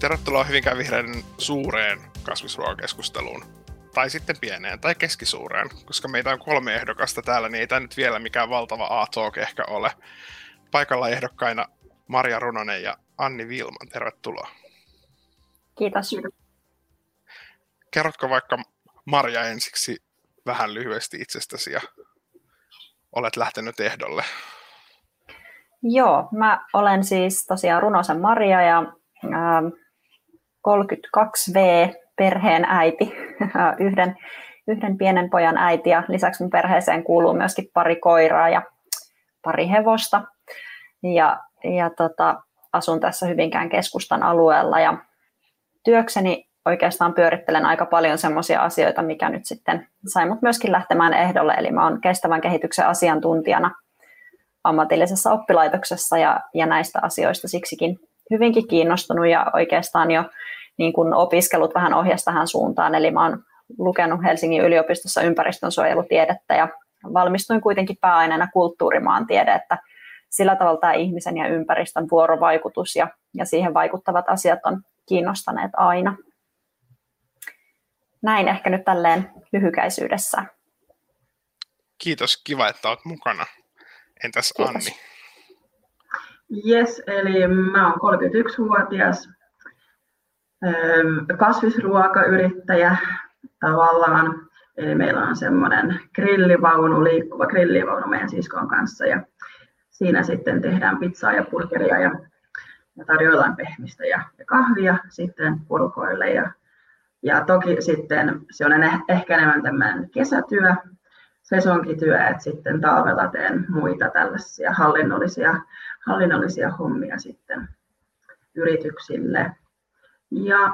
Tervetuloa Hyvinkään vihreiden suureen kasvisruokakeskusteluun. Tai sitten pieneen tai keskisuureen, koska meitä on kolme ehdokasta täällä, niin ei tämä nyt vielä mikään valtava a ehkä ole. Paikalla ehdokkaina Maria Runonen ja Anni Vilman. Tervetuloa. Kiitos. Kerrotko vaikka Marja ensiksi vähän lyhyesti itsestäsi ja olet lähtenyt ehdolle? Joo, mä olen siis tosiaan Runosen Maria ja äh, 32V perheen äiti, yhden, yhden pienen pojan äiti ja lisäksi mun perheeseen kuuluu myöskin pari koiraa ja pari hevosta. Ja, ja tota, asun tässä Hyvinkään keskustan alueella ja työkseni oikeastaan pyörittelen aika paljon semmoisia asioita, mikä nyt sitten sai mut myöskin lähtemään ehdolle. Eli mä oon kestävän kehityksen asiantuntijana ammatillisessa oppilaitoksessa ja, ja näistä asioista siksikin hyvinkin kiinnostunut ja oikeastaan jo niin kuin opiskellut vähän ohjasta tähän suuntaan. Eli mä oon lukenut Helsingin yliopistossa ympäristönsuojelutiedettä ja valmistuin kuitenkin pääaineena kulttuurimaantiede, että sillä tavalla tämä ihmisen ja ympäristön vuorovaikutus ja, ja siihen vaikuttavat asiat on kiinnostaneet aina. Näin ehkä nyt tälleen lyhykäisyydessä. Kiitos, kiva, että olet mukana. Entäs Kiitos. Anni? Yes, eli mä oon 31-vuotias kasvisruokayrittäjä tavallaan. Eli meillä on semmoinen grillivaunu, liikkuva grillivaunu meidän siskon kanssa ja siinä sitten tehdään pizzaa ja burgeria ja, ja tarjoillaan pehmistä ja, ja kahvia sitten purkoille ja ja toki sitten se on ehkä enemmän tämmöinen kesätyö, sesonkityö, että sitten talvella teen muita tällaisia hallinnollisia, hallinnollisia hommia sitten yrityksille. Ja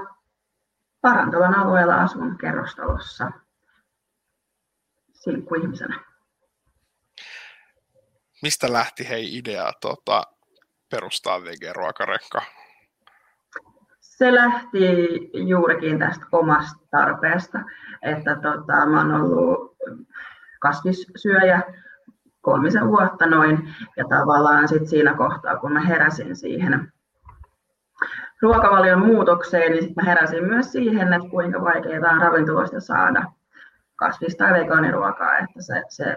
Parantolan alueella asun kerrostalossa sinkkuihmisenä. Mistä lähti hei idea tota, perustaa VG-ruokarekka? Se lähti juurikin tästä omasta tarpeesta, että tota, mä oon ollut kasvissyöjä kolmisen vuotta noin, ja tavallaan sit siinä kohtaa, kun mä heräsin siihen ruokavalion muutokseen, niin sit mä heräsin myös siihen, että kuinka vaikeaa on ravintoloista saada kasvis- tai vegaaniruokaa, että se, se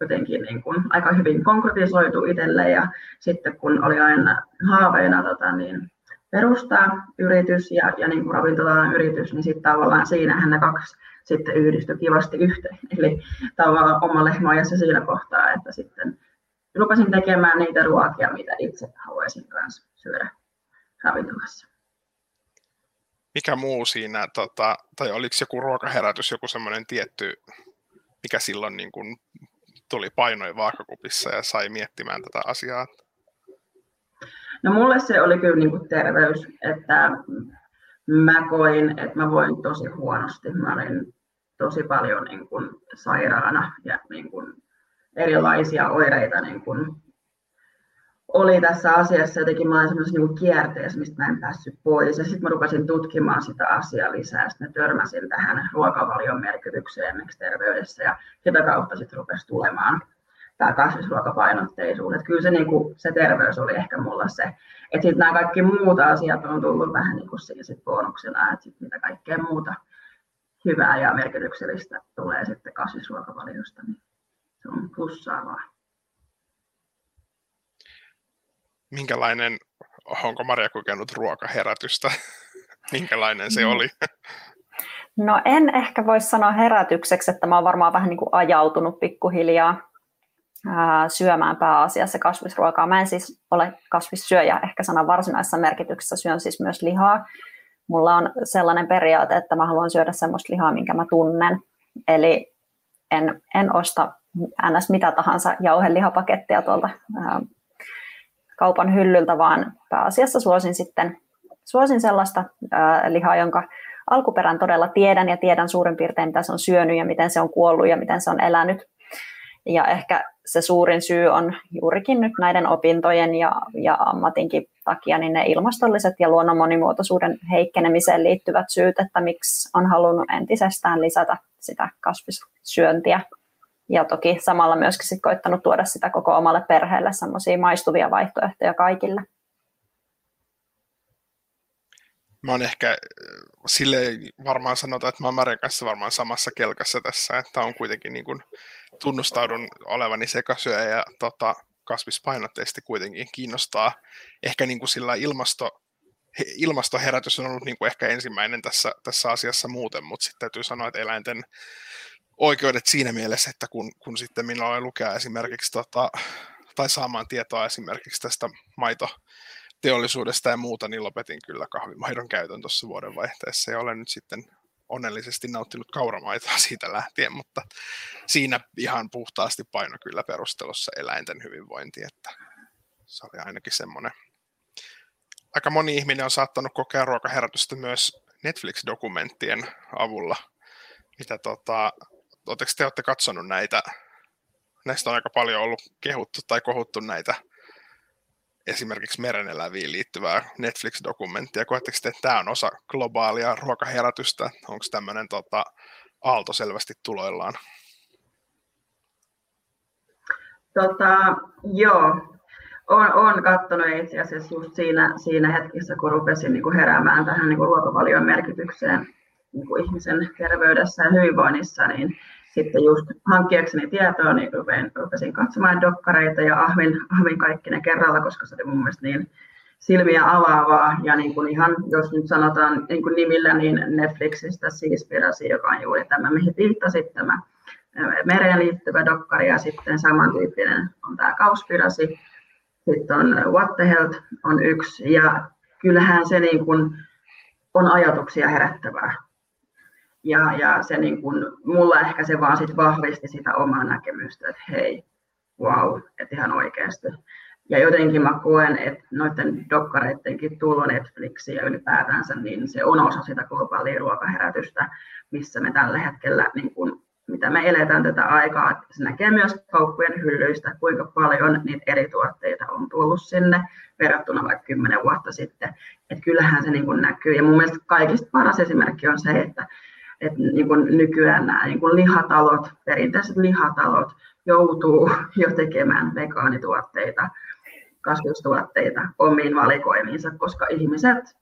jotenkin niin kuin aika hyvin konkretisoitu itselle ja sitten kun oli aina haaveena tota, niin perustaa yritys ja, ja niin kuin ravintolan yritys, niin sitten tavallaan siinähän ne kaksi sitten yhdistyi kivasti yhteen. Eli tavallaan oma lehmäajassa siinä kohtaa, että sitten rupesin tekemään niitä ruokia, mitä itse haluaisin kanssa syödä ravintolassa. Mikä muu siinä, tota, tai oliko joku ruokaherätys, joku semmoinen tietty, mikä silloin niin kuin tuli painoin vaakakupissa ja sai miettimään tätä asiaa? No mulle se oli kyllä niin kuin terveys, että mä koin, että mä voin tosi huonosti. Mä olin tosi paljon niin kuin sairaana ja niin kuin erilaisia oireita niin kuin oli tässä asiassa. Jotenkin mä olin semmoisessa niin kierteessä, mistä mä en päässyt pois. Ja sitten mä rupesin tutkimaan sitä asiaa lisää. Sitten mä törmäsin tähän ruokavalion merkitykseen terveydessä ja sitä kautta sitten rupesi tulemaan tämä kasvisruokapainotteisuus. Että kyllä se, niin kuin, se terveys oli ehkä mulla se. Että sitten nämä kaikki muut asiat on tullut vähän niin kuin siinä sit bonuksena, että sit mitä kaikkea muuta hyvää ja merkityksellistä tulee sitten kasvisruokavaliosta, niin se on plussaavaa. Minkälainen, onko Maria kokenut ruokaherätystä? Minkälainen se oli? No en ehkä voi sanoa herätykseksi, että mä oon varmaan vähän niin kuin ajautunut pikkuhiljaa syömään pääasiassa kasvisruokaa. Mä en siis ole kasvissyöjä ehkä sanan varsinaisessa merkityksessä, syön siis myös lihaa. Mulla on sellainen periaate, että mä haluan syödä semmoista lihaa, minkä mä tunnen. Eli en, en osta ns. mitä tahansa jauhelihapakettia tuolta ää, kaupan hyllyltä, vaan pääasiassa suosin sitten suosin sellaista ää, lihaa, jonka alkuperän todella tiedän ja tiedän suurin piirtein, mitä se on syönyt ja miten se on kuollut ja miten se on elänyt. Ja ehkä se suurin syy on juurikin nyt näiden opintojen ja, ja ammatinkin takia niin ne ilmastolliset ja luonnon monimuotoisuuden heikkenemiseen liittyvät syyt, että miksi on halunnut entisestään lisätä sitä kasvissyöntiä. Ja toki samalla myöskin sit koittanut tuoda sitä koko omalle perheelle semmoisia maistuvia vaihtoehtoja kaikille. mä oon ehkä sille varmaan sanotaan, että mä oon Marjan kanssa varmaan samassa kelkassa tässä, että on kuitenkin niin kuin, tunnustaudun olevani sekasyöjä ja tota, kasvispainotteisesti kuitenkin kiinnostaa. Ehkä niin kuin sillä ilmasto, ilmastoherätys on ollut niin kuin ehkä ensimmäinen tässä, tässä asiassa muuten, mutta sitten täytyy sanoa, että eläinten oikeudet siinä mielessä, että kun, kun sitten minulla oli lukea esimerkiksi tota, tai saamaan tietoa esimerkiksi tästä maito teollisuudesta ja muuta, niin lopetin kyllä kahvimaidon käytön tuossa vuodenvaihteessa ja olen nyt sitten onnellisesti nauttinut kauramaitoa siitä lähtien, mutta siinä ihan puhtaasti paino kyllä perustelussa eläinten hyvinvointi, että se oli ainakin semmoinen. Aika moni ihminen on saattanut kokea ruokaherätystä myös Netflix-dokumenttien avulla, mitä tota, oletteko te olette katsonut näitä, näistä on aika paljon ollut kehuttu tai kohuttu näitä esimerkiksi mereneläviin liittyvää Netflix-dokumenttia. Koetteko te, että tämä on osa globaalia ruokaherätystä? Onko tämmöinen tota, aalto selvästi tuloillaan? Tota, joo, on, on katsonut itse asiassa just siinä, siinä hetkessä, kun rupesin niin kuin heräämään tähän niin kuin ruokavalion merkitykseen niin kuin ihmisen terveydessä ja hyvinvoinnissa, niin sitten just hankkiakseni tietoa, niin rupesin, rupesin katsomaan dokkareita ja ahmin, ahmin kaikki ne kerralla, koska se oli mun mielestä niin silmiä avaavaa. Ja niin kuin ihan, jos nyt sanotaan niin kuin nimillä, niin Netflixistä Seaspiracy, joka on juuri tämä, mihin viittasit, tämä mereen liittyvä dokkari, ja sitten samantyyppinen on tämä Kauspirasi. Sitten on What the Health on yksi, ja kyllähän se niin kuin on ajatuksia herättävää ja, ja se niin kun, mulla ehkä se vaan sit vahvisti sitä omaa näkemystä, että hei, wow, että ihan oikeasti. Ja jotenkin mä koen, että noiden dokkareittenkin tulo Netflixiin ja ylipäätänsä, niin se on osa sitä globaalia ruokaherätystä, missä me tällä hetkellä, niin kun, mitä me eletään tätä aikaa, että se näkee myös kauppojen hyllyistä, kuinka paljon niitä eri tuotteita on tullut sinne verrattuna vaikka kymmenen vuotta sitten. Että kyllähän se niin kun näkyy. Ja mun mielestä kaikista paras esimerkki on se, että että niin kuin nykyään nämä niin kuin lihatalot, perinteiset lihatalot, joutuu jo tekemään vegaanituotteita, kasvustuotteita omiin valikoimiinsa, koska ihmiset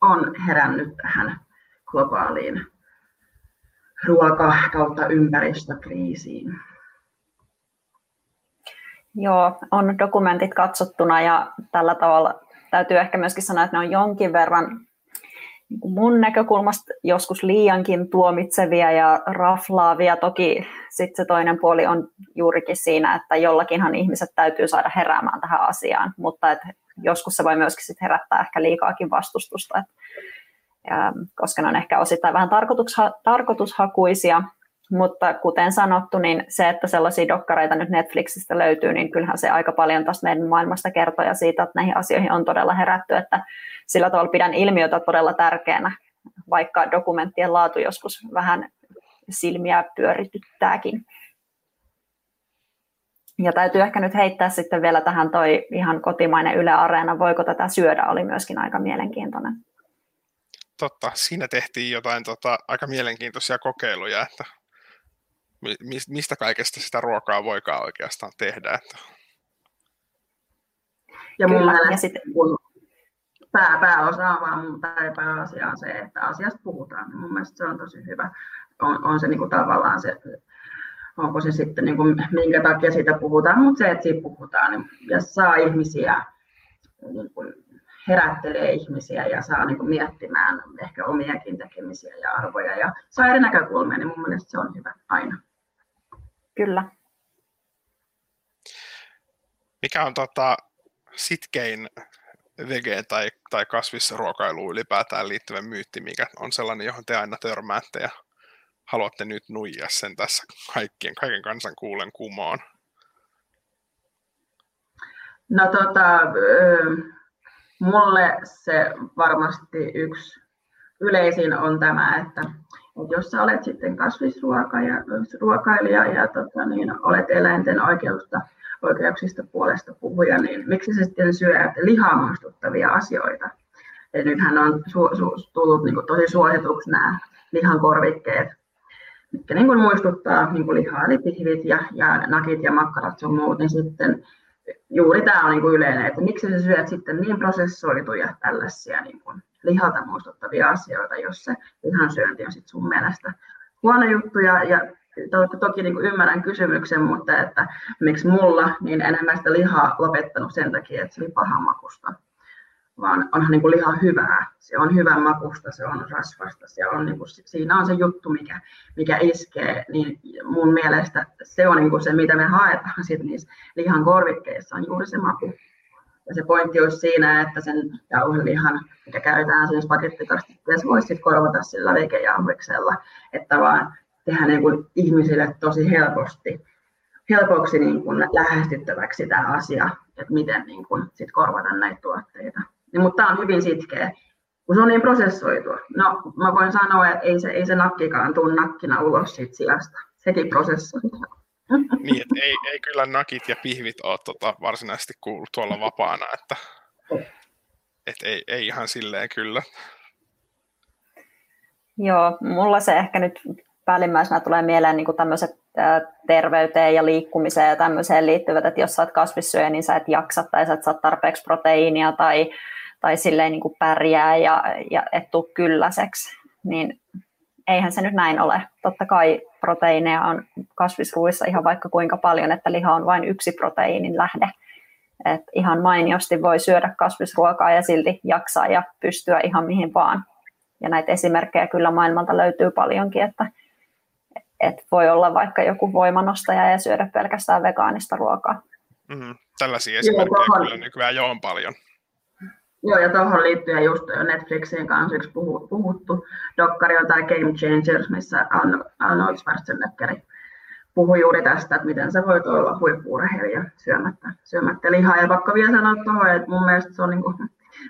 on herännyt tähän globaaliin ruoka- kautta ympäristökriisiin. Joo, on dokumentit katsottuna ja tällä tavalla täytyy ehkä myöskin sanoa, että ne on jonkin verran mun näkökulmasta joskus liiankin tuomitsevia ja raflaavia. Toki sitten se toinen puoli on juurikin siinä, että jollakinhan ihmiset täytyy saada heräämään tähän asiaan, mutta et joskus se voi myöskin sit herättää ehkä liikaakin vastustusta, et, ja, koska ne on ehkä osittain vähän tarkoitushakuisia, mutta kuten sanottu, niin se, että sellaisia dokkareita nyt Netflixistä löytyy, niin kyllähän se aika paljon tästä meidän maailmasta kertoo ja siitä, että näihin asioihin on todella herätty, että sillä tavalla pidän ilmiötä todella tärkeänä, vaikka dokumenttien laatu joskus vähän silmiä pyörityttääkin. Ja täytyy ehkä nyt heittää sitten vielä tähän toi ihan kotimainen Yle Areena, voiko tätä syödä, oli myöskin aika mielenkiintoinen. Totta, siinä tehtiin jotain tota, aika mielenkiintoisia kokeiluja, että mistä kaikesta sitä ruokaa voikaan oikeastaan tehdä. Että... Ja mun Kyllä. mielestä ja kun pää, pääosa on vaan, tai pääasia on se, että asiasta puhutaan. Mun mielestä se on tosi hyvä. On, on se niin kuin tavallaan se, onko se sitten niin kuin, minkä takia siitä puhutaan, mutta se, että siitä puhutaan niin, ja saa ihmisiä, niin kuin, herättelee ihmisiä ja saa niin kuin, miettimään ehkä omiakin tekemisiä ja arvoja ja saa eri näkökulmia, niin mun mielestä se on hyvä aina. Kyllä. Mikä on tota, sitkein vege- tai, tai kasvisruokailuun ylipäätään liittyvä myytti, mikä on sellainen, johon te aina törmäätte ja haluatte nyt nuijia sen tässä kaikkien, kaiken kansan kuulen kumoon? No tota, mulle se varmasti yksi yleisin on tämä, että et jos sä olet sitten kasvisruokailija ja tota, niin, olet eläinten oikeusta, oikeuksista puolesta puhuja, niin miksi sä sitten syöt lihaa muistuttavia asioita? Et nythän on su- su- tullut niin kuin, tosi suosituksi nämä lihan korvikkeet, mitkä niin kuin, muistuttaa niin kuin lihaa, eli pihvit ja, ja nakit ja makkarat sun muut, niin sitten juuri tämä on niin kuin yleinen, että miksi sä syöt sitten niin prosessoituja tällaisia niin kuin lihalta muistuttavia asioita, jos se lihan syönti on sit sun mielestä huono juttu. Ja, ja to, toki niin kuin ymmärrän kysymyksen, mutta että miksi mulla, niin enemmän sitä lihaa lopettanut sen takia, että se oli pahan makusta vaan onhan niin kuin liha hyvää. Se on hyvän makusta, se on rasvasta, se on niin kuin, siinä on se juttu, mikä, mikä iskee. Niin mun mielestä se on niin kuin se, mitä me haetaan sit niissä lihan korvikkeissa, on juuri se maku. Ja se pointti olisi siinä, että sen jauhelihan, mikä käytetään siinä spagettikastikkeessa, voisi sitten korvata sillä veikejauhiksella, että vaan tehdä niin kuin ihmisille tosi helposti, helpoksi niin kuin lähestyttäväksi tämä asia, että miten niin kuin sit korvata näitä tuotteita. Niin, mutta tämä on hyvin sitkeä, kun se on niin prosessoitu. No, mä voin sanoa, että ei se, ei se nakkikaan tule nakkina ulos siitä sijasta. Sekin prosessoidaan. Niin, että ei, ei kyllä nakit ja pihvit ole tota, varsinaisesti kuullut tuolla vapaana, että et ei, ei ihan silleen kyllä. Joo, mulla se ehkä nyt päällimmäisenä tulee mieleen niin tämmöiset terveyteen ja liikkumiseen ja tämmöiseen liittyvät, että jos sä oot kasvissyöjä, niin sä et jaksa tai sä et saa tarpeeksi proteiinia tai tai silleen niin kuin pärjää ja, ja et tuu kylläiseksi, niin eihän se nyt näin ole. Totta kai proteiineja on kasvisruuissa ihan vaikka kuinka paljon, että liha on vain yksi proteiinin lähde. Et ihan mainiosti voi syödä kasvisruokaa ja silti jaksaa ja pystyä ihan mihin vaan. Ja näitä esimerkkejä kyllä maailmalta löytyy paljonkin, että et voi olla vaikka joku voimanostaja ja syödä pelkästään vegaanista ruokaa. Mm, tällaisia esimerkkejä Joo, kyllä nykyään jo on paljon. Joo, ja tuohon liittyen just Netflixin kanssa yksi puhuttu dokkari on tämä Game Changers, missä Arnold Schwarzenegger puhui juuri tästä, että miten se voi olla huippuurheilija syömättä, syömättä lihaa. Ja vaikka vielä sanoa tuohon, että mun mielestä se on niin kuin,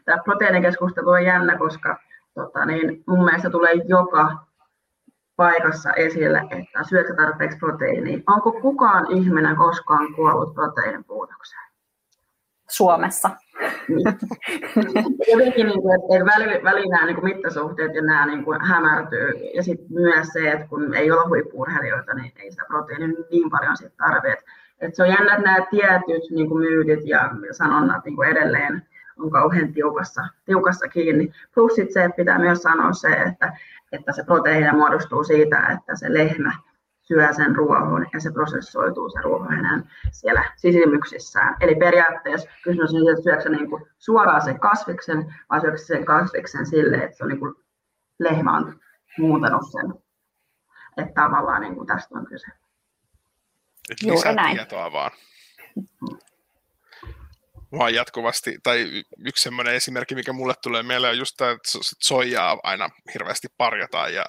tämä proteiinikeskustelu on jännä, koska tota, niin mun mielestä tulee joka paikassa esille, että syötkö tarpeeksi proteiiniä. Onko kukaan ihminen koskaan kuollut proteiinin puutokseen? Suomessa. Jotenkin, niin kuin, että väli nämä niin kuin mittasuhteet ja nämä niin kuin hämärtyy. Ja sitten myös se, että kun ei ole huippuurheilijoita, niin ei sitä proteiinia niin paljon sit tarvitse. Et se on jännä, että nämä tietyt niin kuin myytit ja sanonnat niin kuin edelleen on kauhean tiukassa, tiukassa kiinni. Plus sit se, että pitää myös sanoa se, että, että se proteiini muodostuu siitä, että se lehmä syö sen ruohon ja se prosessoituu se ruoho hänen siellä sisimyksissään. Eli periaatteessa kysymys on että syöksä niin kuin suoraan sen kasviksen, vai syöksä sen kasviksen sille, että se on niin kuin lehmä on muuntanut sen. Että tavallaan niin kuin tästä on kyse. Juuri näin. tietoa vaan. Vaan jatkuvasti, tai yksi sellainen esimerkki, mikä mulle tulee mieleen, on just tämä, että soijaa aina hirveästi parjataan, ja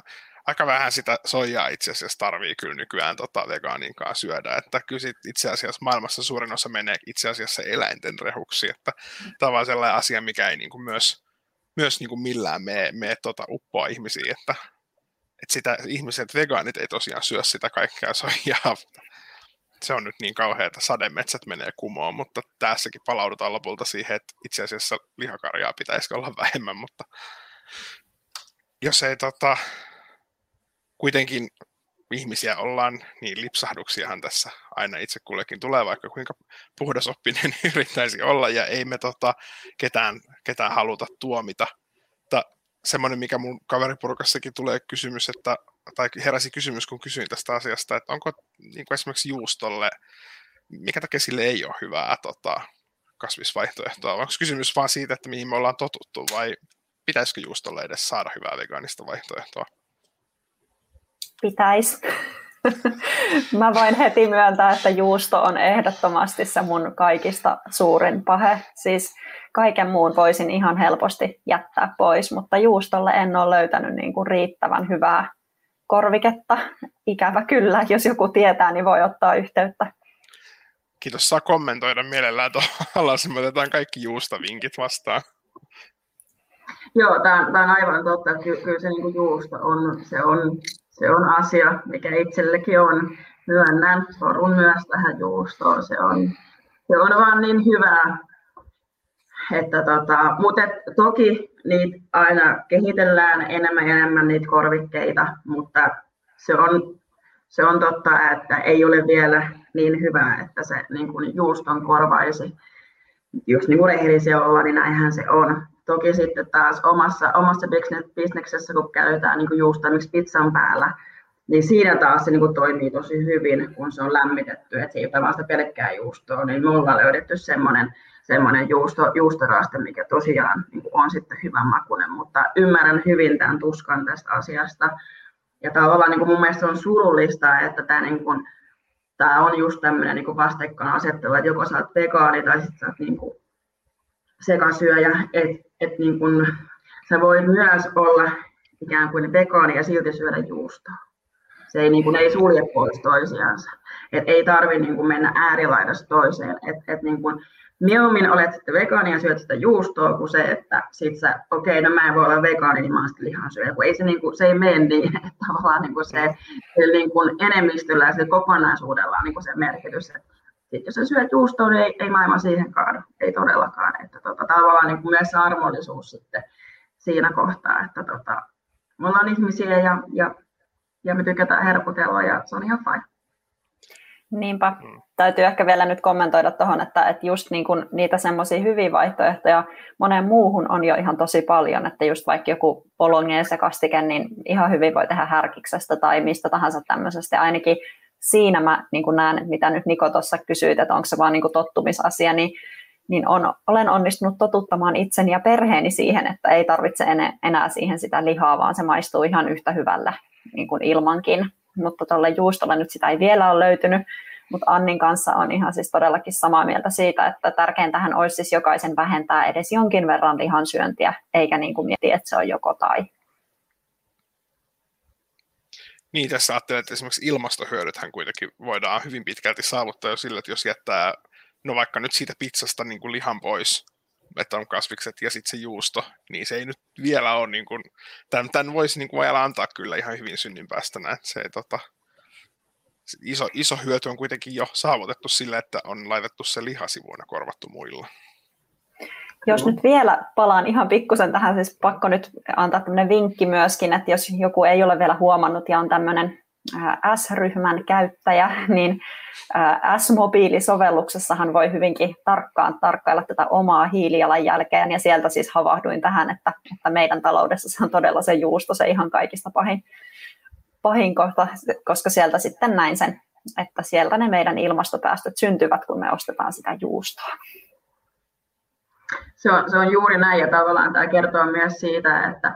aika vähän sitä soijaa itse asiassa tarvii kyllä nykyään tota vegaaninkaan syödä, että kyllä itse asiassa maailmassa suurin osa menee itse asiassa eläinten rehuksi, että tämä on sellainen asia, mikä ei niin kuin myös, myös niin kuin millään mene, mene tota uppoa ihmisiin, että, että sitä ihmiset, vegaanit ei tosiaan syö sitä kaikkea soijaa, se on nyt niin kauhea, että sademetsät menee kumoon, mutta tässäkin palaudutaan lopulta siihen, että itse asiassa lihakarjaa pitäisi olla vähemmän, mutta jos ei tota, kuitenkin ihmisiä ollaan, niin lipsahduksiahan tässä aina itse kullekin tulee, vaikka kuinka puhdasoppinen yrittäisi olla, ja ei me tota, ketään, ketään haluta tuomita. Mutta semmoinen, mikä mun kaveriporukassakin tulee kysymys, että, tai heräsi kysymys, kun kysyin tästä asiasta, että onko niin kuin esimerkiksi juustolle, mikä takia sille ei ole hyvää tota, kasvisvaihtoehtoa, onko kysymys vaan siitä, että mihin me ollaan totuttu, vai pitäisikö juustolle edes saada hyvää vegaanista vaihtoehtoa? Pitäisi. Mä voin heti myöntää, että juusto on ehdottomasti se mun kaikista suurin pahe. Siis kaiken muun voisin ihan helposti jättää pois, mutta juustolle en ole löytänyt niin kuin riittävän hyvää korviketta. Ikävä kyllä, jos joku tietää, niin voi ottaa yhteyttä. Kiitos, saa kommentoida mielellään tuolla, me otetaan kaikki juustovinkit vastaan. Joo, tämä on, aivan totta. Kyllä, kyllä se niin juusto on, se on se on asia, mikä itsellekin on. Myönnän, sorun myös tähän juustoon. Se on, se on vaan niin hyvää. Että tota, mutta toki niitä aina kehitellään enemmän ja enemmän niitä korvikkeita, mutta se on, se on totta, että ei ole vielä niin hyvää, että se niin kuin juuston korvaisi. Jos niin rehellisiä olla, niin näinhän se on. Toki sitten taas omassa, omassa bisneksessä, kun käytetään niin juusta miksi pizzan päällä, niin siinä taas se niin kuin toimii tosi hyvin, kun se on lämmitetty, että se ei ole vaan sitä pelkkää juustoa, niin me ollaan löydetty semmoinen, semmoinen juusto, juustoraste, mikä tosiaan niin on sitten hyvän makuinen, mutta ymmärrän hyvin tämän tuskan tästä asiasta. Ja tavallaan niin kuin mun mielestä on surullista, että tämä, niin kuin, tämä on just tämmöinen niin vastakkain asettelu, että joko sä oot vegaani tai sitten sä oot niin kuin sekasyöjä, että et niin kuin, sä voi myös olla ikään kuin vegaani ja silti syödä juustoa. Se ei, niin kuin, ei sulje pois toisiansa. Et ei tarvitse niin mennä äärilaidasta toiseen. Et, et niin kuin, mieluummin olet sitten vegaani ja syöt sitä juustoa, kuin se, että sit sä, okei, okay, no mä en voi olla vegaani, niin mä oon sitten lihansyöjä, kun ei se, niin kuin, se ei mene niin, että tavallaan niin kuin se, se niin kuin enemmistöllä ja se kokonaisuudella on niin kuin se merkitys, että sit jos sä syöt juustoa, niin ei, ei maailma siihen kaadu, ei todellakaan, että tota, tavallaan niin kuin myös se armollisuus sitten siinä kohtaa, että tota, me ollaan ihmisiä ja, ja, ja me tykätään herkutella ja se on ihan fine. Niinpä. Mm. Täytyy ehkä vielä nyt kommentoida tuohon, että, että just niin kuin niitä semmoisia hyviä vaihtoehtoja moneen muuhun on jo ihan tosi paljon, että just vaikka joku bolognese kastike, niin ihan hyvin voi tehdä härkiksestä tai mistä tahansa tämmöisestä. Ainakin siinä mä niin kuin näen, mitä nyt Niko tuossa kysyit, että onko se vaan niin kuin tottumisasia, niin, niin on, olen onnistunut totuttamaan itseni ja perheeni siihen, että ei tarvitse enää siihen sitä lihaa, vaan se maistuu ihan yhtä hyvällä niin kuin ilmankin mutta tuolle juustolle nyt sitä ei vielä ole löytynyt, mutta Annin kanssa on ihan siis todellakin samaa mieltä siitä, että tärkeintähän olisi siis jokaisen vähentää edes jonkin verran lihansyöntiä, eikä niin kuin mieti, että se on joko tai. Niin, tässä ajattelee, että esimerkiksi ilmastohyödythän kuitenkin voidaan hyvin pitkälti saavuttaa jo sillä, että jos jättää, no vaikka nyt siitä pizzasta niin kuin lihan pois, että on kasvikset ja sitten se juusto, niin se ei nyt vielä ole, niin kuin, tämän, tämän voisi niin kuin vielä antaa kyllä ihan hyvin synninpäästönä, että se tota, iso, iso hyöty on kuitenkin jo saavutettu sillä, että on laitettu se lihasivuuna korvattu muilla. Jos nyt vielä palaan ihan pikkusen tähän, siis pakko nyt antaa tämmöinen vinkki myöskin, että jos joku ei ole vielä huomannut ja on tämmöinen S-ryhmän käyttäjä, niin S-mobiilisovelluksessahan voi hyvinkin tarkkaan tarkkailla tätä omaa hiilijalanjälkeä, ja sieltä siis havahduin tähän, että, että meidän taloudessa se on todella se juusto, se ihan kaikista pahin, pahin kohta, koska sieltä sitten näin sen, että sieltä ne meidän ilmastopäästöt syntyvät, kun me ostetaan sitä juustoa. Se on, se on juuri näin, ja tavallaan tämä kertoo myös siitä, että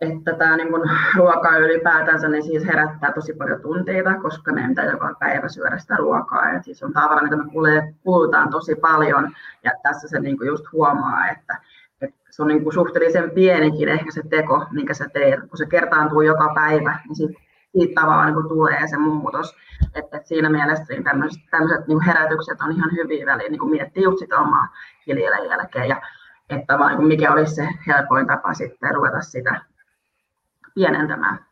että tämä niin kuin ruoka ylipäätänsä niin siis herättää tosi paljon tunteita, koska meidän pitää joka päivä syödä sitä ruokaa. Ja siis on tavara, mitä me kulutaan tosi paljon. Ja tässä se niin kuin just huomaa, että, että se on niin kuin suhteellisen pienikin ehkä se teko, minkä sä teet. Kun se kertaantuu joka päivä, niin siitä, siitä tavallaan niin tulee se muutos. Että, että siinä mielessä niin tämmöiset, tämmöiset niin herätykset on ihan hyviä väliin niin kuin miettiä just sitä omaa hiilijalanjälkeä. Ja että vaan, niin mikä olisi se helpoin tapa sitten ruveta sitä pienentämään.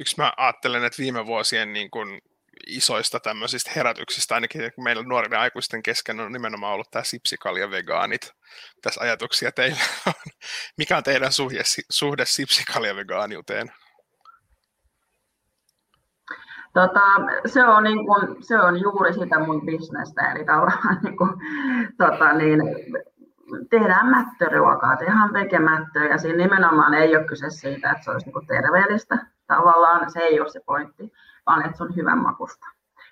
Yksi mä ajattelen, että viime vuosien niin kuin isoista tämmöisistä herätyksistä, ainakin meillä nuoriden aikuisten kesken on nimenomaan ollut tämä sipsikalja vegaanit. Tässä ajatuksia teillä on. Mikä on teidän suhde, suhde sipsikalja vegaaniuteen? Tota, se, on niin kuin, se on juuri sitä mun bisnestä, eli tavallaan niin kuin, tota, niin, tehdään mättöruokaa, tehdään vegemättöä ja siinä nimenomaan ei ole kyse siitä, että se olisi niin terveellistä. Tavallaan se ei ole se pointti, vaan että se on hyvän makusta.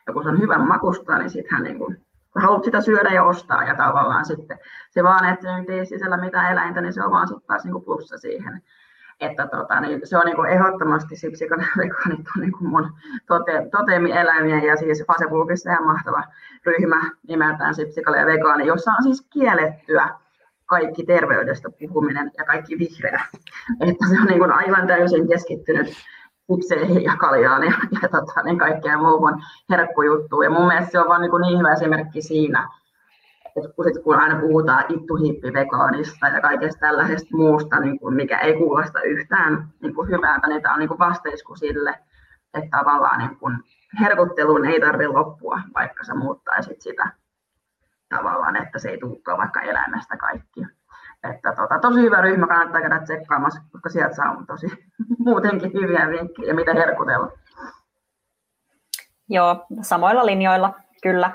Ja kun se on hyvän makusta, niin sittenhän niin kuin, kun haluat sitä syödä ja ostaa ja tavallaan sitten se vaan, että se ei sisällä mitään eläintä, niin se on vaan sitten taas niin kuin plussa siihen. Että tota, niin se on niin kuin ehdottomasti sipsikon vegaanit on niin kuin mun tote, toteemieläimiä ja siis Facebookissa ihan mahtava ryhmä nimeltään Sipsikalle ja vegaani, jossa on siis kiellettyä kaikki terveydestä puhuminen ja kaikki vihreä. Että se on niin kuin aivan täysin keskittynyt sipseihin ja kaljaan ja, ja tota, niin kaikkeen muuhun herkkujuttuun. Ja mun mielestä se on vaan niin, kuin niin hyvä esimerkki siinä, että kun, sit, kun aina puhutaan ittuhippivegaanista ja kaikesta tällaisesta muusta, niin kuin, mikä ei kuulosta yhtään niin kuin hyvältä, niin tämä on niin kuin vasteisku sille, että tavallaan niin kuin herkutteluun ei tarvitse loppua, vaikka sä muuttaisit sitä tavallaan, että se ei tulekaan vaikka eläimestä kaikki. Että tota, tosi hyvä ryhmä, kannattaa käydä tsekkaamassa, koska sieltä saa tosi muutenkin hyviä vinkkejä, mitä herkutella. Joo, samoilla linjoilla. kyllä.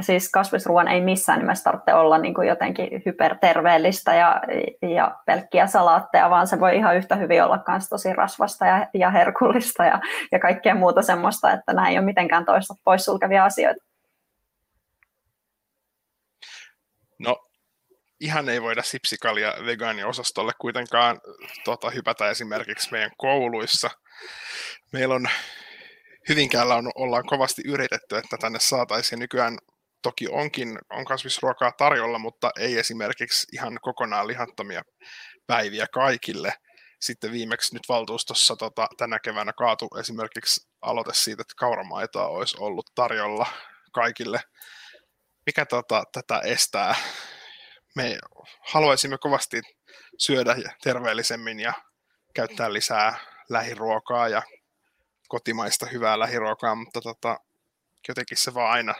Siis kasvisruoan ei missään nimessä tarvitse olla niin kuin jotenkin hyperterveellistä ja, ja pelkkiä salaatteja, vaan se voi ihan yhtä hyvin olla myös tosi rasvasta ja, ja herkullista ja, ja kaikkea muuta semmoista, että nämä ei ole mitenkään toista poissulkevia asioita. No, ihan ei voida sipsikalia vegaaniosastolle kuitenkaan tota, hypätä esimerkiksi meidän kouluissa. Meillä on Hyvinkäällä on, ollaan kovasti yritetty, että tänne saataisiin. Nykyään toki onkin on kasvisruokaa tarjolla, mutta ei esimerkiksi ihan kokonaan lihattomia päiviä kaikille. Sitten viimeksi nyt valtuustossa tota, tänä keväänä kaatu esimerkiksi aloite siitä, että kauramaitoa olisi ollut tarjolla kaikille. Mikä tota, tätä estää? Me haluaisimme kovasti syödä terveellisemmin ja käyttää lisää lähiruokaa ja kotimaista hyvää lähiruokaa, mutta tota, jotenkin se vaan aina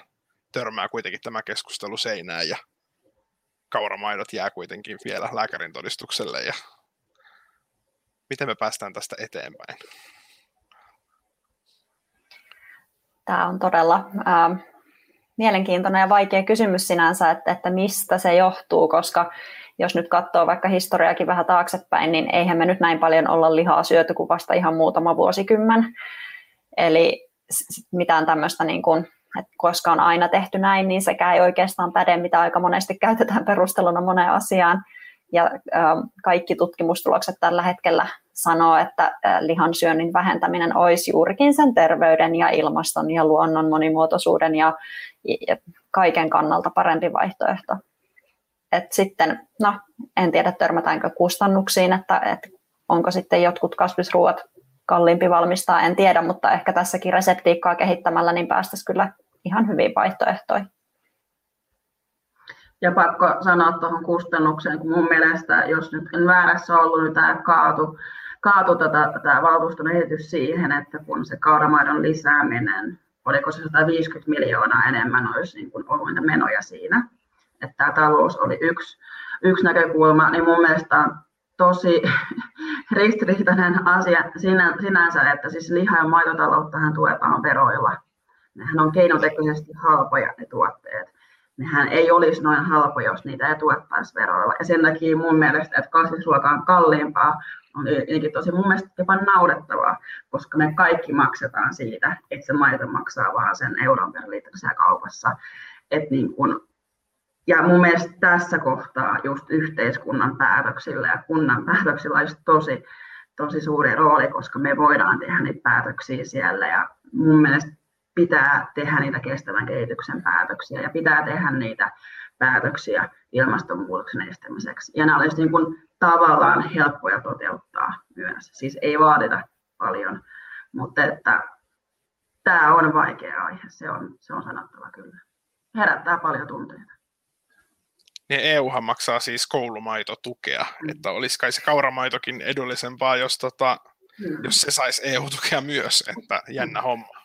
törmää kuitenkin tämä keskustelu seinään ja kauramaidot jää kuitenkin vielä lääkärin todistukselle ja miten me päästään tästä eteenpäin? Tämä on todella äh, mielenkiintoinen ja vaikea kysymys sinänsä, että, että mistä se johtuu, koska jos nyt katsoo vaikka historiakin vähän taaksepäin, niin eihän me nyt näin paljon olla lihaa syöty kuin vasta ihan muutama vuosikymmen. Eli mitään tämmöistä, niin kuin, että koska on aina tehty näin, niin sekä ei oikeastaan päde, mitä aika monesti käytetään perusteluna moneen asiaan. Ja kaikki tutkimustulokset tällä hetkellä sanoo, että äh, lihan syönnin vähentäminen olisi juurikin sen terveyden ja ilmaston ja luonnon monimuotoisuuden ja, kaiken kannalta parempi vaihtoehto. Et sitten, no, en tiedä törmätäänkö kustannuksiin, että, että onko sitten jotkut kasvisruuat kalliimpi valmistaa, en tiedä, mutta ehkä tässäkin reseptiikkaa kehittämällä niin päästäisiin kyllä ihan hyvin vaihtoehtoihin. Ja pakko sanoa tuohon kustannukseen, kun mun mielestä, jos nyt en väärässä ollut, niin tämä kaatu, kaatu tätä, tätä valtuuston esitys siihen, että kun se kauramaidon lisääminen, oliko se 150 miljoonaa enemmän, olisi niin kuin ollut menoja siinä, että tämä talous oli yksi, yksi näkökulma, niin mun mielestä tosi ristiriitainen asia sinä, sinänsä, että siis liha- ja maitotalouttahan tuetaan veroilla. Nehän on keinotekoisesti halpoja ne tuotteet. Nehän ei olisi noin halpoja, jos niitä ei tuettaisi veroilla. Ja sen takia mun mielestä, että kasvisruoka on kalliimpaa, on jotenkin tosi mun mielestä jopa naurettavaa, koska me kaikki maksetaan siitä, että se maito maksaa vaan sen euron per litra kaupassa. Että niin kun ja mun mielestä tässä kohtaa just yhteiskunnan päätöksillä ja kunnan päätöksillä olisi tosi, tosi suuri rooli, koska me voidaan tehdä niitä päätöksiä siellä ja mun mielestä pitää tehdä niitä kestävän kehityksen päätöksiä ja pitää tehdä niitä päätöksiä ilmastonmuutoksen estämiseksi. Ja nämä olisivat niin kuin tavallaan helppoja toteuttaa myös. Siis ei vaadita paljon, mutta että tämä on vaikea aihe, se on, se on sanottava kyllä. Herättää paljon tunteita niin EUhan maksaa siis koulumaitotukea, mm. että olisi kai se kauramaitokin edullisempaa, jos, tota, mm. jos se saisi EU-tukea myös, että jännä homma.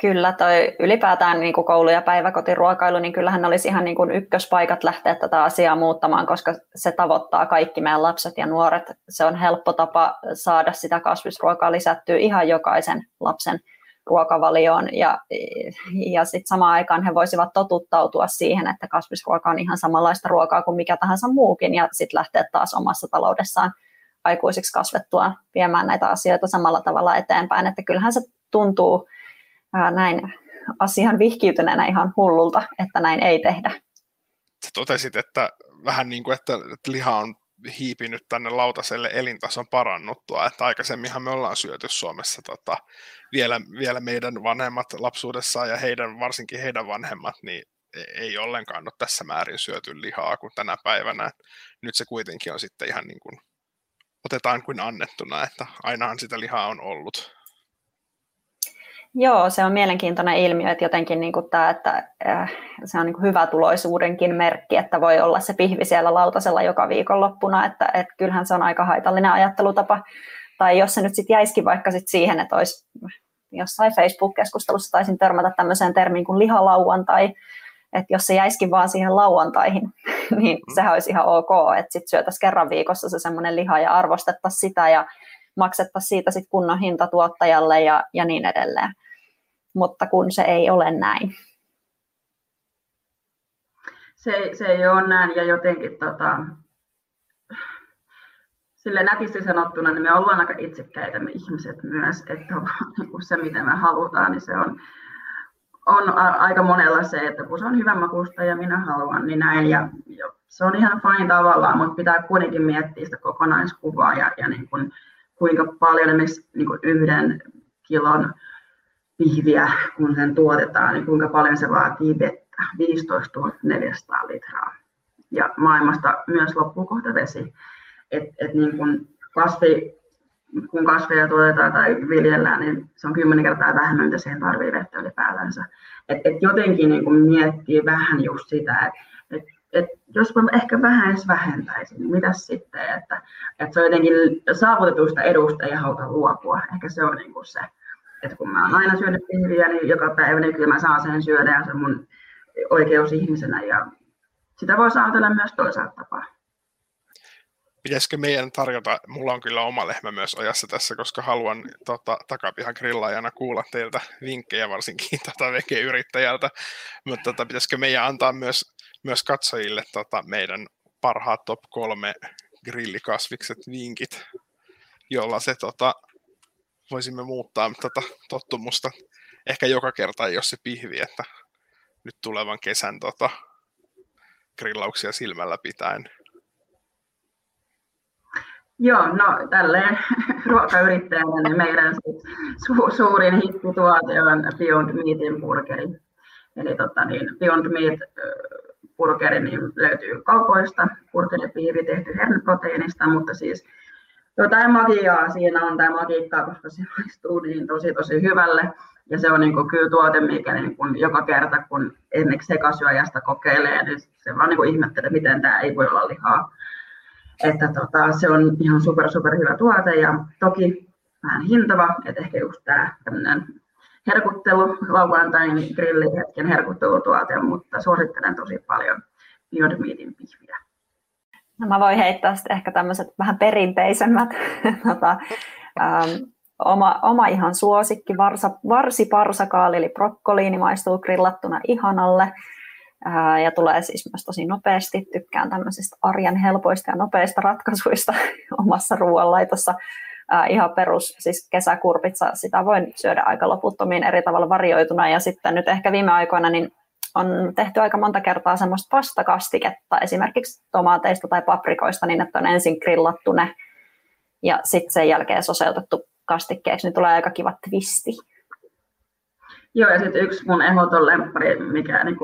Kyllä, toi ylipäätään niin kuin koulu- ja päiväkotiruokailu, niin kyllähän olisi ihan niin kuin ykköspaikat lähteä tätä asiaa muuttamaan, koska se tavoittaa kaikki meidän lapset ja nuoret. Se on helppo tapa saada sitä kasvisruokaa lisättyä ihan jokaisen lapsen ruokavalioon ja, ja sitten samaan aikaan he voisivat totuttautua siihen, että kasvisruoka on ihan samanlaista ruokaa kuin mikä tahansa muukin ja sitten lähteä taas omassa taloudessaan aikuisiksi kasvettua viemään näitä asioita samalla tavalla eteenpäin, että kyllähän se tuntuu ää, näin asian vihkiytyneenä ihan hullulta, että näin ei tehdä. Sä totesit, että vähän niin kuin, että liha on hiipinyt tänne lautaselle elintason parannuttua, että aikaisemminhan me ollaan syöty Suomessa tota, vielä, vielä meidän vanhemmat lapsuudessaan ja heidän, varsinkin heidän vanhemmat, niin e, ei ollenkaan ole tässä määrin syöty lihaa kuin tänä päivänä. Nyt se kuitenkin on sitten ihan niin kuin, otetaan kuin annettuna, että ainahan sitä lihaa on ollut. Joo, se on mielenkiintoinen ilmiö, että jotenkin niin kuin tämä, että äh, se on niin kuin hyvä tuloisuudenkin merkki, että voi olla se pihvi siellä lautasella joka viikonloppuna, että, että kyllähän se on aika haitallinen ajattelutapa. Tai jos se nyt sitten jäisikin vaikka sit siihen, että olisi jossain Facebook-keskustelussa taisin törmätä tämmöiseen termiin kuin lihalauantai, että jos se jäisikin vaan siihen lauantaihin, niin mm. sehän olisi ihan ok, että sitten syötäisiin kerran viikossa se semmoinen liha ja arvostettaisiin sitä ja maksettaisiin siitä sitten kunnon hinta tuottajalle ja, ja niin edelleen. mutta kun se ei ole näin. Se, se ei ole näin ja jotenkin tota, sille nätisti sanottuna, niin me ollaan aika itsekkäitä me ihmiset myös, että niin se mitä me halutaan, niin se on, on aika monella se, että kun se on hyvän makusta ja minä haluan, niin näin. Ja, ja se on ihan fine tavallaan, mutta pitää kuitenkin miettiä sitä kokonaiskuvaa ja, ja niin kuin, kuinka paljon esimerkiksi niin kuin yhden kilon pihviä, kun sen tuotetaan, niin kuinka paljon se vaatii vettä, 15 400 litraa. Ja maailmasta myös loppuu kohta vesi. Et, et niin kun kasvi, kun kasveja tuotetaan tai viljellään, niin se on kymmenen kertaa vähemmän, mitä siihen tarvii vettä ylipäätänsä. Et, et jotenkin niin kun miettii vähän just sitä, että et, et jos mä ehkä vähän edes vähentäisin, niin mitä sitten, että, että se on jotenkin saavutetusta edusta ei haluta luopua. Ehkä se on niin kuin se, että kun mä oon aina syönyt pihviä, niin joka päivä niin kyllä mä saan sen syödä ja se mun oikeus ihmisenä ja sitä voi ajatella myös toisaalta tapaa pitäisikö meidän tarjota, mulla on kyllä oma lehmä myös ojassa tässä, koska haluan tota, takapihan grillaajana kuulla teiltä vinkkejä varsinkin tota, vege-yrittäjältä, mutta tota, pitäisikö meidän antaa myös, myös katsojille tota, meidän parhaat top kolme grillikasvikset vinkit, jolla se tota, voisimme muuttaa tota, tottumusta ehkä joka kerta, jos se pihvi, että nyt tulevan kesän tota, grillauksia silmällä pitäen Joo, no tälleen ruokayrittäjänä niin meidän su- suurin hittituote on Beyond Meatin burgeri. Eli tota, niin Beyond Meat burgeri niin löytyy kaupoista, burgeripiiri tehty herneproteiinista, mutta siis jotain magiaa siinä on, tämä magiikkaa, koska se maistuu niin tosi tosi hyvälle. Ja se on niin kuin kyllä tuote, mikä niin kuin joka kerta, kun esimerkiksi sekasyöjästä kokeilee, niin se vaan niin kuin ihmettelee, miten tämä ei voi olla lihaa että tota, se on ihan super, super hyvä tuote ja toki vähän hintava, että ehkä just tämä tämmöinen herkuttelu, lauantain grillihetken herkuttelutuote, mutta suosittelen tosi paljon Beyond Meatin pihviä. No mä voin heittää sitten ehkä tämmöiset vähän perinteisemmät. tota, ähm, oma, oma ihan suosikki, varsa, varsiparsakaali eli brokkoliini maistuu grillattuna ihanalle ja tulee siis myös tosi nopeasti. Tykkään tämmöisistä arjen helpoista ja nopeista ratkaisuista omassa ruoanlaitossa. Ihan perus, siis kesäkurpitsa, sitä voin syödä aika loputtomiin eri tavalla varioituna. Ja sitten nyt ehkä viime aikoina niin on tehty aika monta kertaa semmoista pastakastiketta, esimerkiksi tomaateista tai paprikoista, niin että on ensin grillattu ne ja sitten sen jälkeen soseutettu kastikkeeksi, niin tulee aika kiva twisti. Joo, ja sitten yksi mun ehdoton lemppari, mikä niin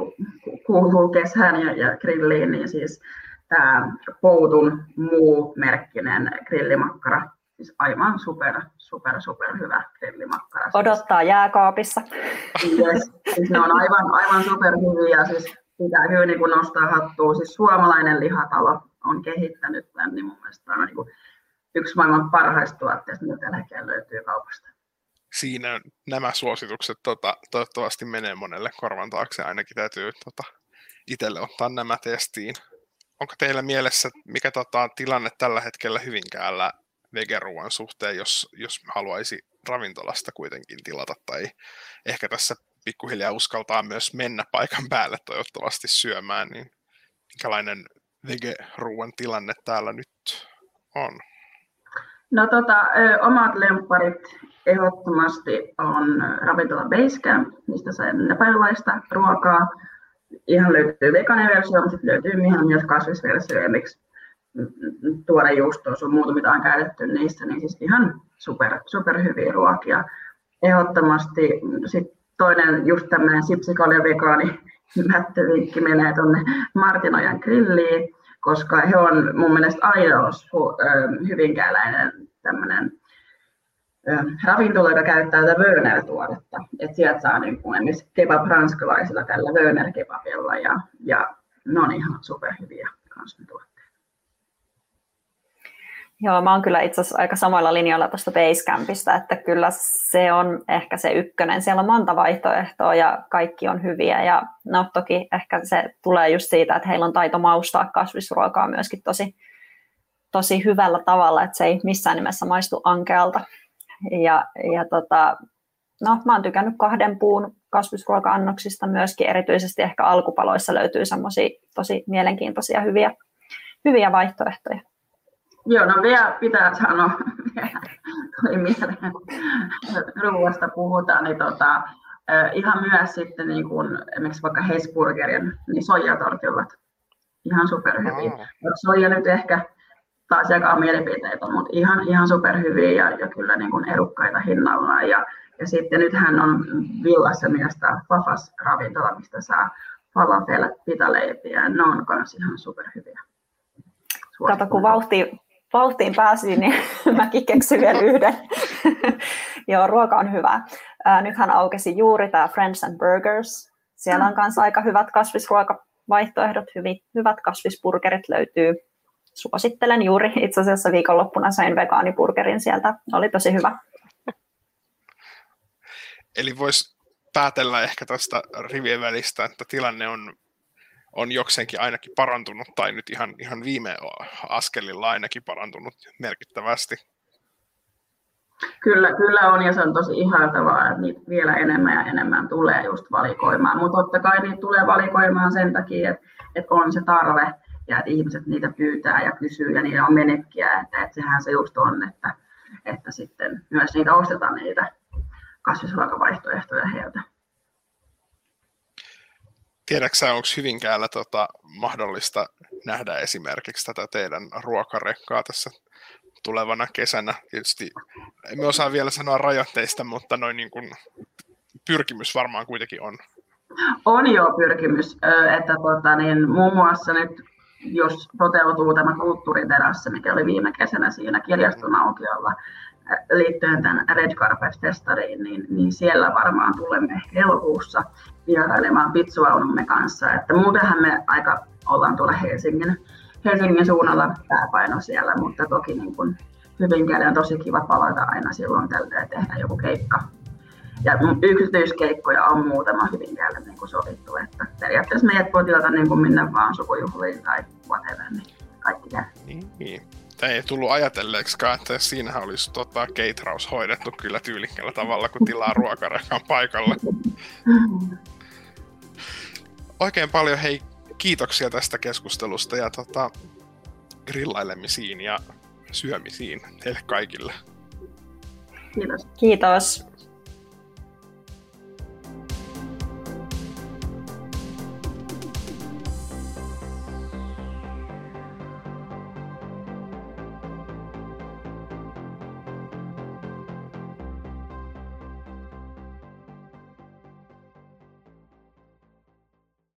kuuluu kesään ja, ja grilliin, niin siis tämä Poutun muu merkkinen grillimakkara. Siis aivan super, super, super hyvä grillimakkara. Siis. Odottaa jääkaapissa. Yes, siis ne on aivan, aivan super hyviä. Siis pitää kyllä niin nostaa hattua. Siis suomalainen lihatalo on kehittänyt tämän, niin mun mielestä on niin kuin yksi maailman parhaista tuotteista, mitä tällä hetkellä löytyy kaupasta siinä nämä suositukset tota, toivottavasti menee monelle korvan taakse. Ainakin täytyy tota, itselle ottaa nämä testiin. Onko teillä mielessä, mikä tota, tilanne tällä hetkellä Hyvinkäällä vegeruoan suhteen, jos, jos haluaisi ravintolasta kuitenkin tilata tai ehkä tässä pikkuhiljaa uskaltaa myös mennä paikan päälle toivottavasti syömään, niin minkälainen vegeruoan tilanne täällä nyt on? No tota, omat lempparit ehdottomasti on ravintola Basecamp, mistä saa nepalilaista ruokaa. Ihan löytyy vegaaninen versio, mutta löytyy ihan myös kasvisversio, miksi tuore juusto on muuta, mitä on käytetty niissä, niin siis ihan super, super hyviä ruokia. Ehdottomasti sit toinen just tämmöinen sipsikalja vegaani mättövinkki menee tuonne Martinojan grilliin, koska he on mun mielestä ainoa hyvinkääläinen tämmöinen ravintola, joka käyttää tätä Wöner-tuotetta. Et sieltä saa niin kuin esimerkiksi kebab ranskalaisilla tällä Wöner-kebabilla ja, ja ne on ihan superhyviä tuotteita. Joo, mä oon kyllä itse asiassa aika samoilla linjoilla tuosta Basecampista, että kyllä se on ehkä se ykkönen. Siellä on monta vaihtoehtoa ja kaikki on hyviä. Ja no toki ehkä se tulee just siitä, että heillä on taito maustaa kasvisruokaa myöskin tosi, tosi hyvällä tavalla, että se ei missään nimessä maistu ankealta. Ja, ja tota, no, mä oon tykännyt kahden puun kasvisruoka-annoksista myöskin, erityisesti ehkä alkupaloissa löytyy semmoisia tosi mielenkiintoisia hyviä, hyviä vaihtoehtoja. Joo, no vielä pitää sanoa, tuli mieleen, ruoasta puhutaan, niin tota, ihan myös sitten niin kuin, esimerkiksi vaikka Hesburgerin, niin soijatortillat, ihan superhyviä. Oh. Soija nyt ehkä taas jakaa mielipiteitä, mutta ihan, ihan superhyviä ja, ja kyllä niin kuin erukkaita hinnallaan. Ja, ja sitten nythän on Villassa myös tämä Fafas ravintola, mistä saa falafel, pitaleipiä, ne on myös ihan superhyviä. Kato, kun vauhti, vauhtiin pääsi, niin mäkin keksin vielä yhden. Joo, ruoka on hyvä. Nythän aukesi juuri tämä Friends and Burgers. Siellä on myös aika hyvät kasvisruokavaihtoehdot, hyvät kasvisburgerit löytyy. Suosittelen juuri. Itse asiassa viikonloppuna sain vegaaniburgerin sieltä. Oli tosi hyvä. Eli voisi päätellä ehkä tästä rivien välistä, että tilanne on on jokseenkin ainakin parantunut, tai nyt ihan, ihan viime askelilla ainakin parantunut merkittävästi. Kyllä, kyllä on, ja se on tosi ihailtavaa, että niitä vielä enemmän ja enemmän tulee just valikoimaan. Mutta totta kai niitä tulee valikoimaan sen takia, että, että on se tarve, ja että ihmiset niitä pyytää ja kysyy, ja niillä on menekkiä, että, että sehän se just on, että, että sitten myös niitä ostetaan niitä kasvisruokavaihtoehtoja heiltä. Tiedätkö onko Hyvinkäällä tota, mahdollista nähdä esimerkiksi tätä teidän ruokarekkaa tässä tulevana kesänä? Tietysti emme osaa vielä sanoa rajoitteista, mutta noin niin kuin pyrkimys varmaan kuitenkin on. On jo pyrkimys, että tota, niin, muun muassa nyt jos toteutuu tämä kulttuuriterassi, mikä oli viime kesänä siinä kirjaston aukiolla, liittyen tämän Red Carpet-festariin, niin, niin siellä varmaan tulemme elokuussa vierailemaan pitsuaunumme kanssa. Että muutenhan me aika ollaan tuolla Helsingin, Helsingin suunnalla pääpaino siellä, mutta toki niin kuin Hyvinkäälle on tosi kiva palata aina silloin tällöin ja tehdä joku keikka. Ja yksityiskeikkoja on muutama Hyvinkäälle niin kuin sovittu, että periaatteessa meidät voi tilata niin kuin minne vaan sukujuhliin tai whatever, niin kaikki käy. Niin ei tullut ajatelleeksikaan, että siinähän olisi tota, keitraus hoidettu kyllä tyylikkällä tavalla, kun tilaa ruokarekan paikalla. Oikein paljon hei, kiitoksia tästä keskustelusta ja tota, grillailemisiin ja syömisiin teille kaikille. Kiitos. Kiitos.